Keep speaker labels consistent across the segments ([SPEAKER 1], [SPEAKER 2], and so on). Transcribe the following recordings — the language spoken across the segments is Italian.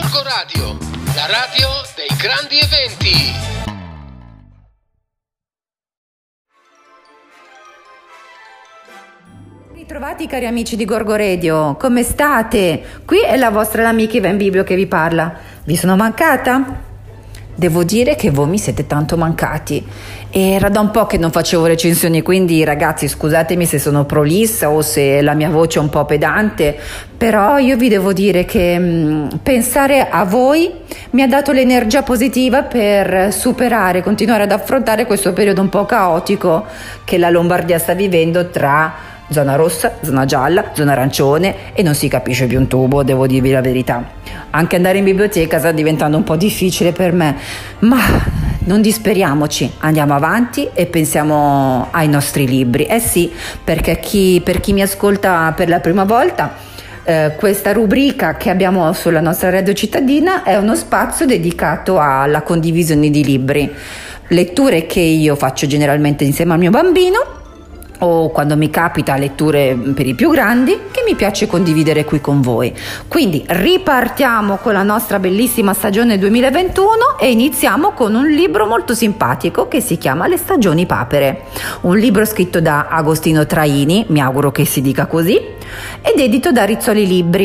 [SPEAKER 1] Gorgo Radio, la radio dei grandi eventi.
[SPEAKER 2] Ritrovati cari amici di Gorgo Radio, come state? Qui è la vostra amica Ivan Biblio che vi parla. Vi sono mancata? Devo dire che voi mi siete tanto mancati. Era da un po' che non facevo recensioni, quindi ragazzi scusatemi se sono prolissa o se la mia voce è un po' pedante, però io vi devo dire che mh, mm, pensare a voi mi ha dato l'energia positiva per superare, continuare ad affrontare questo periodo un po' caotico che la Lombardia sta vivendo tra zona rossa, zona gialla, zona arancione e non si capisce più un tubo, devo dirvi la verità. Anche andare in biblioteca sta diventando un po' difficile per me, ma non disperiamoci, andiamo avanti e pensiamo ai nostri libri. Eh sì, perché chi, per chi mi ascolta per la prima volta, eh, questa rubrica che abbiamo sulla nostra radio cittadina è uno spazio dedicato alla condivisione di libri. Letture che io faccio generalmente insieme al mio bambino o quando mi capita letture per i più grandi che mi piace condividere qui con voi. Quindi ripartiamo con la nostra bellissima stagione 2021 e iniziamo con un libro molto simpatico che si chiama Le stagioni papere, un libro scritto da Agostino Traini, mi auguro che si dica così, ed edito da Rizzoli Libri.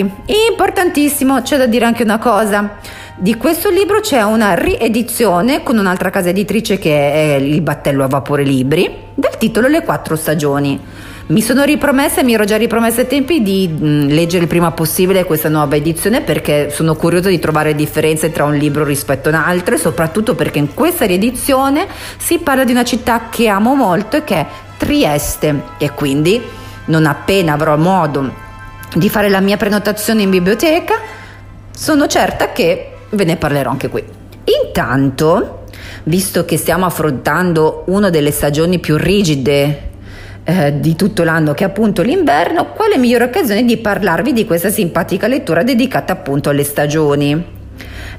[SPEAKER 2] Importantissimo, c'è da dire anche una cosa. Di questo libro c'è una riedizione con un'altra casa editrice che è il Battello a Vapore Libri, del titolo Le quattro stagioni. Mi sono ripromessa e mi ero già ripromessa a tempi di mh, leggere il prima possibile questa nuova edizione perché sono curiosa di trovare differenze tra un libro rispetto a un altro e soprattutto perché in questa riedizione si parla di una città che amo molto e che è Trieste e quindi non appena avrò modo di fare la mia prenotazione in biblioteca sono certa che ve ne parlerò anche qui. Intanto, visto che stiamo affrontando una delle stagioni più rigide eh, di tutto l'anno, che è appunto l'inverno, quale migliore occasione di parlarvi di questa simpatica lettura dedicata appunto alle stagioni?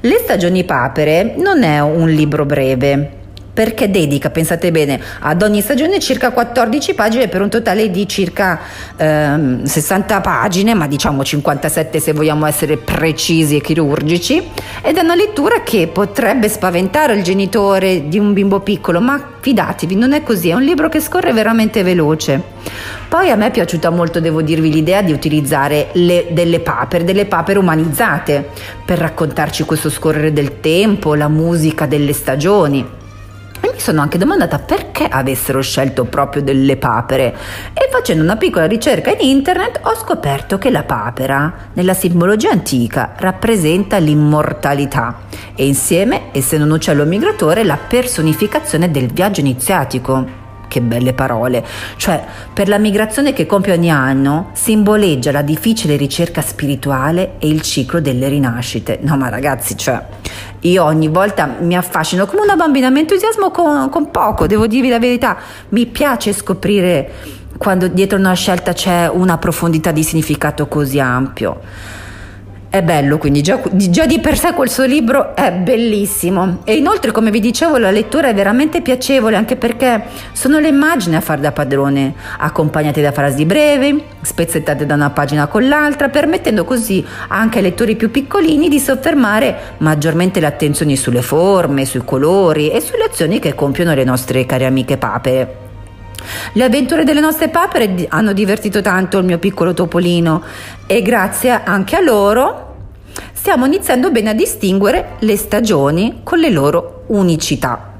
[SPEAKER 2] Le stagioni papere non è un libro breve, perché dedica, pensate bene, ad ogni stagione circa 14 pagine per un totale di circa ehm, 60 pagine, ma diciamo 57 se vogliamo essere precisi e chirurgici, ed è una lettura che potrebbe spaventare il genitore di un bimbo piccolo, ma fidatevi, non è così, è un libro che scorre veramente veloce. Poi a me è piaciuta molto, devo dirvi, l'idea di utilizzare le, delle papere, delle papere umanizzate, per raccontarci questo scorrere del tempo, la musica delle stagioni. Mi sono anche domandata perché avessero scelto proprio delle papere. E facendo una piccola ricerca in internet ho scoperto che la papera nella simbologia antica rappresenta l'immortalità. E insieme, essendo un uccello migratore, la personificazione del viaggio iniziatico che belle parole. Cioè, per la migrazione che compie ogni anno simboleggia la difficile ricerca spirituale e il ciclo delle rinascite. No, ma ragazzi, cioè, io ogni volta mi affascino come una bambina, mi entusiasmo con, con poco, devo dirvi la verità. Mi piace scoprire quando dietro una scelta c'è una profondità di significato così ampio. È bello, quindi già, già, di per sé quel suo libro è bellissimo. E inoltre, come vi dicevo, la lettura è veramente piacevole anche perché sono le immagini a far da padrone, accompagnate da frasi brevi, spezzettate da una pagina con l'altra, permettendo così anche ai lettori più piccolini di soffermare maggiormente l'attenzione sulle forme, sui colori e sulle azioni che compiono le nostre care amiche papere. Le avventure delle nostre papere hanno divertito tanto il mio piccolo topolino e grazie anche a loro stiamo iniziando bene a distinguere le stagioni con le loro unicità.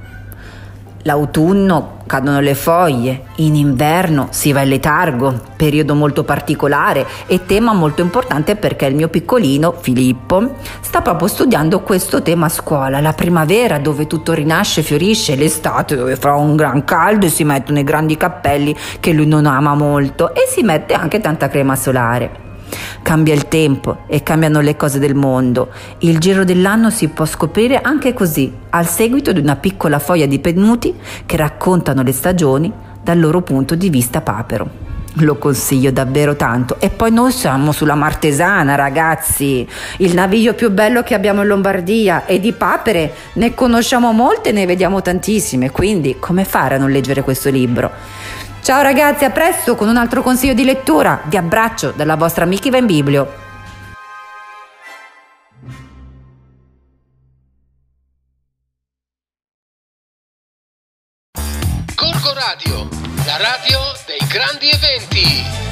[SPEAKER 2] L'autunno cadono le foglie, in inverno si va in letargo, periodo molto particolare e tema molto importante perché il mio piccolino Filippo sta proprio studiando questo tema a scuola, la primavera dove tutto rinasce, fiorisce, l'estate dove fa un gran caldo e si mettono i grandi cappelli che lui non ama molto e si mette anche tanta crema solare. Cambia il tempo e cambiano le cose del mondo. Il giro dell'anno si può scoprire anche così, al seguito di una piccola foglia di pennuti che raccontano le stagioni dal loro punto di vista papero. Lo consiglio davvero tanto. E poi noi siamo sulla Martesana, ragazzi, il naviglio più bello che abbiamo in Lombardia e di papere ne conosciamo molte e ne vediamo tantissime, quindi come fare a non leggere questo libro? Ciao ragazzi, a presto con un altro consiglio di lettura. Vi abbraccio dalla vostra amica Ivan Biblio.
[SPEAKER 1] Corco Radio, la radio dei grandi eventi.